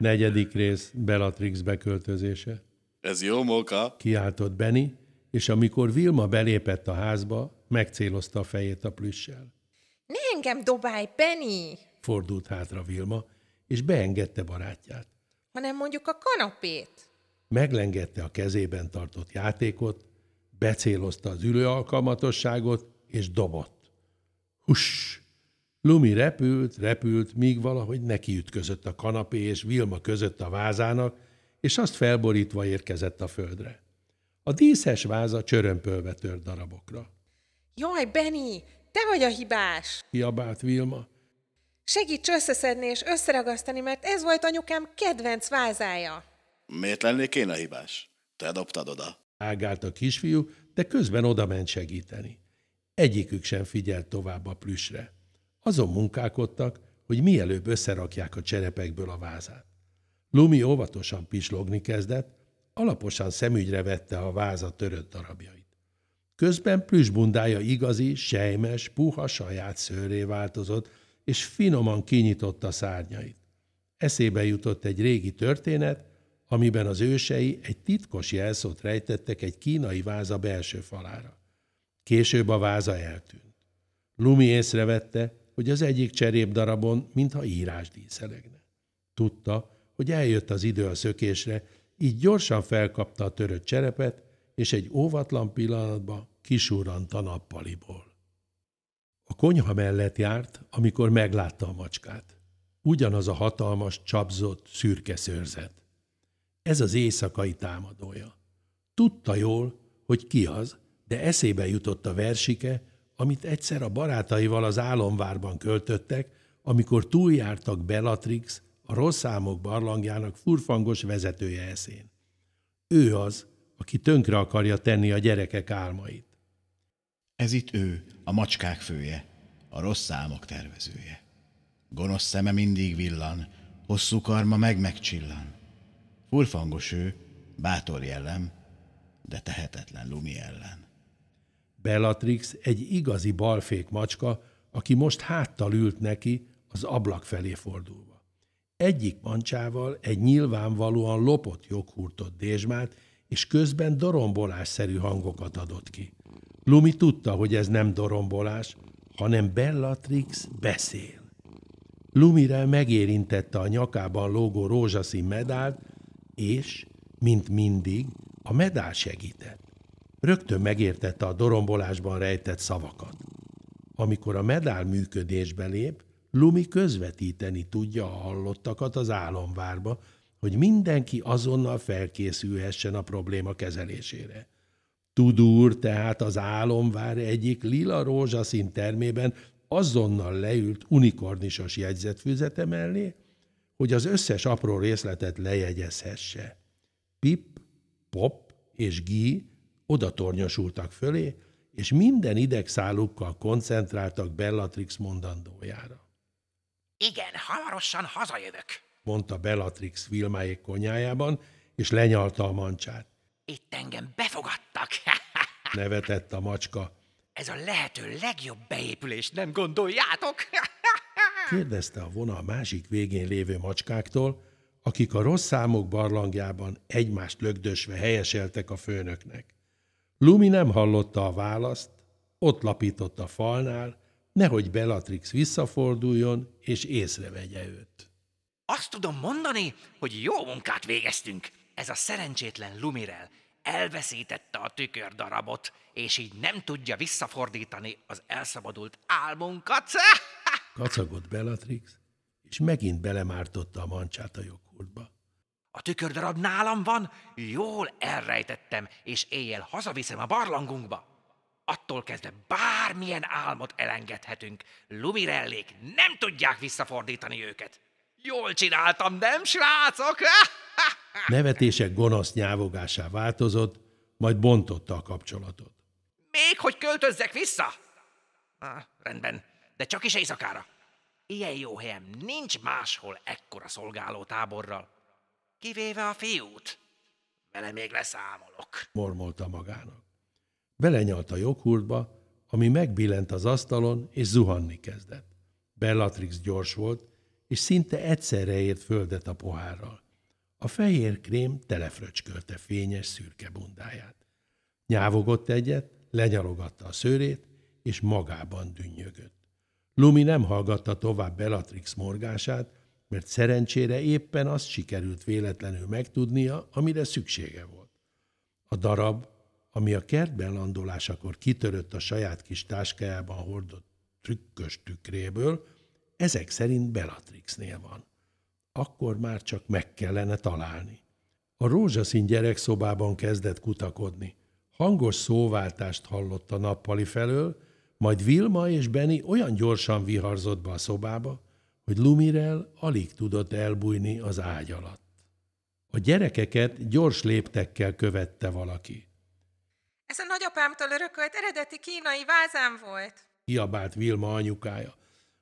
Negyedik rész Bellatrix beköltözése. Ez jó móka. Kiáltott Benny, és amikor Vilma belépett a házba, megcélozta a fejét a plüssel. Ne engem dobálj, Benny! Fordult hátra Vilma, és beengedte barátját. Hanem mondjuk a kanapét. Meglengette a kezében tartott játékot, becélozta az ülő alkalmatosságot, és dobott. Huss! Lumi repült, repült, míg valahogy nekiütközött a kanapé és Vilma között a vázának, és azt felborítva érkezett a földre. A díszes váza csörömpölve tört darabokra. Jaj, Benny, te vagy a hibás! Kiabált Vilma. Segíts összeszedni és összeragasztani, mert ez volt anyukám kedvenc vázája. Miért lennék én a hibás? Te dobtad oda. Ágált a kisfiú, de közben oda ment segíteni. Egyikük sem figyelt tovább a plüsre. Azon munkálkodtak, hogy mielőbb összerakják a cserepekből a vázát. Lumi óvatosan pislogni kezdett, alaposan szemügyre vette a váza törött darabjait. Közben plüsbundája igazi, sejmes, puha saját szőré változott, és finoman kinyitotta szárnyait. Eszébe jutott egy régi történet, amiben az ősei egy titkos jelszót rejtettek egy kínai váza belső falára. Később a váza eltűnt. Lumi észrevette, hogy az egyik cserép darabon mintha írás díszelegne. Tudta, hogy eljött az idő a szökésre, így gyorsan felkapta a törött cserepet, és egy óvatlan pillanatban kisurrant a nappaliból. A konyha mellett járt, amikor meglátta a macskát. Ugyanaz a hatalmas, csapzott, szürke szőrzet. Ez az éjszakai támadója. Tudta jól, hogy ki az, de eszébe jutott a versike, amit egyszer a barátaival az álomvárban költöttek, amikor túljártak Bellatrix, a rossz álmok barlangjának furfangos vezetője eszén. Ő az, aki tönkre akarja tenni a gyerekek álmait. Ez itt ő, a macskák fője, a rossz álmok tervezője. Gonosz szeme mindig villan, hosszú karma meg-megcsillan. Furfangos ő, bátor jellem, de tehetetlen Lumi ellen. Bellatrix egy igazi balfék macska, aki most háttal ült neki, az ablak felé fordulva. Egyik mancsával egy nyilvánvalóan lopott joghurtot dézsmált, és közben dorombolásszerű hangokat adott ki. Lumi tudta, hogy ez nem dorombolás, hanem Bellatrix beszél. Lumire megérintette a nyakában lógó rózsaszín medált, és, mint mindig, a medál segített. Rögtön megértette a dorombolásban rejtett szavakat. Amikor a medál működésbe lép, Lumi közvetíteni tudja a hallottakat az álomvárba, hogy mindenki azonnal felkészülhessen a probléma kezelésére. Tudúr tehát az álomvár egyik lila rózsaszín termében azonnal leült unikornisos jegyzetfüzete mellé, hogy az összes apró részletet lejegyezhesse. Pip, Pop és Guy oda tornyosultak fölé, és minden idegszálukkal koncentráltak Bellatrix mondandójára. Igen, hamarosan hazajövök, mondta Bellatrix Vilmáék konyájában, és lenyalta a mancsát. Itt engem befogadtak. Nevetett a macska. Ez a lehető legjobb beépülés, nem gondoljátok? Kérdezte a vonal másik végén lévő macskáktól, akik a rossz számok barlangjában egymást lögdösve helyeseltek a főnöknek. Lumi nem hallotta a választ, ott lapított a falnál, nehogy Bellatrix visszaforduljon és észrevegye őt. Azt tudom mondani, hogy jó munkát végeztünk. Ez a szerencsétlen Lumirel elveszítette a tükördarabot, és így nem tudja visszafordítani az elszabadult álmunkat. Kacagott Bellatrix, és megint belemártotta a mancsát a joghurtba. A tükördarab nálam van, jól elrejtettem, és éjjel hazaviszem a barlangunkba. Attól kezdve bármilyen álmot elengedhetünk, Lumirellék nem tudják visszafordítani őket. Jól csináltam, nem, srácok? Nevetések gonosz nyávogásá változott, majd bontotta a kapcsolatot. Még hogy költözzek vissza? Ah, rendben, de csak is éjszakára. Ilyen jó helyem nincs máshol ekkora szolgáló táborral. Kivéve a fiút. Vele még leszámolok. Mormolta magának. Belenyalt a joghurtba, ami megbillent az asztalon, és zuhanni kezdett. Bellatrix gyors volt, és szinte egyszerre ért földet a pohárral. A fehér krém telefröcskölte fényes szürke bundáját. Nyávogott egyet, lenyalogatta a szőrét, és magában dünnyögött. Lumi nem hallgatta tovább Bellatrix morgását, mert szerencsére éppen azt sikerült véletlenül megtudnia, amire szüksége volt. A darab, ami a kertben landolásakor kitörött a saját kis táskájában hordott trükkös tükréből, ezek szerint Bellatrixnél van. Akkor már csak meg kellene találni. A rózsaszín gyerekszobában kezdett kutakodni. Hangos szóváltást hallott a nappali felől, majd Vilma és Benny olyan gyorsan viharzott be a szobába, hogy Lumirel alig tudott elbújni az ágy alatt. A gyerekeket gyors léptekkel követte valaki. Ez a nagyapámtól örökölt eredeti kínai vázám volt. Kiabált Vilma anyukája,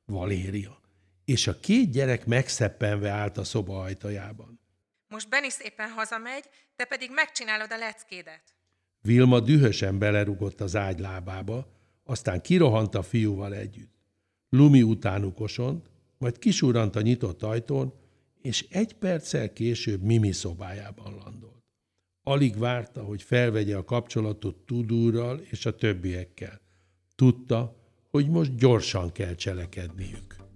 Valéria, és a két gyerek megszeppenve állt a szoba ajtajában. Most Benny szépen hazamegy, te pedig megcsinálod a leckédet. Vilma dühösen belerugott az ágy lábába, aztán kirohant a fiúval együtt. Lumi utánuk osont, majd kisurrant a nyitott ajtón, és egy perccel később Mimi szobájában landolt. Alig várta, hogy felvegye a kapcsolatot Tudúrral és a többiekkel. Tudta, hogy most gyorsan kell cselekedniük.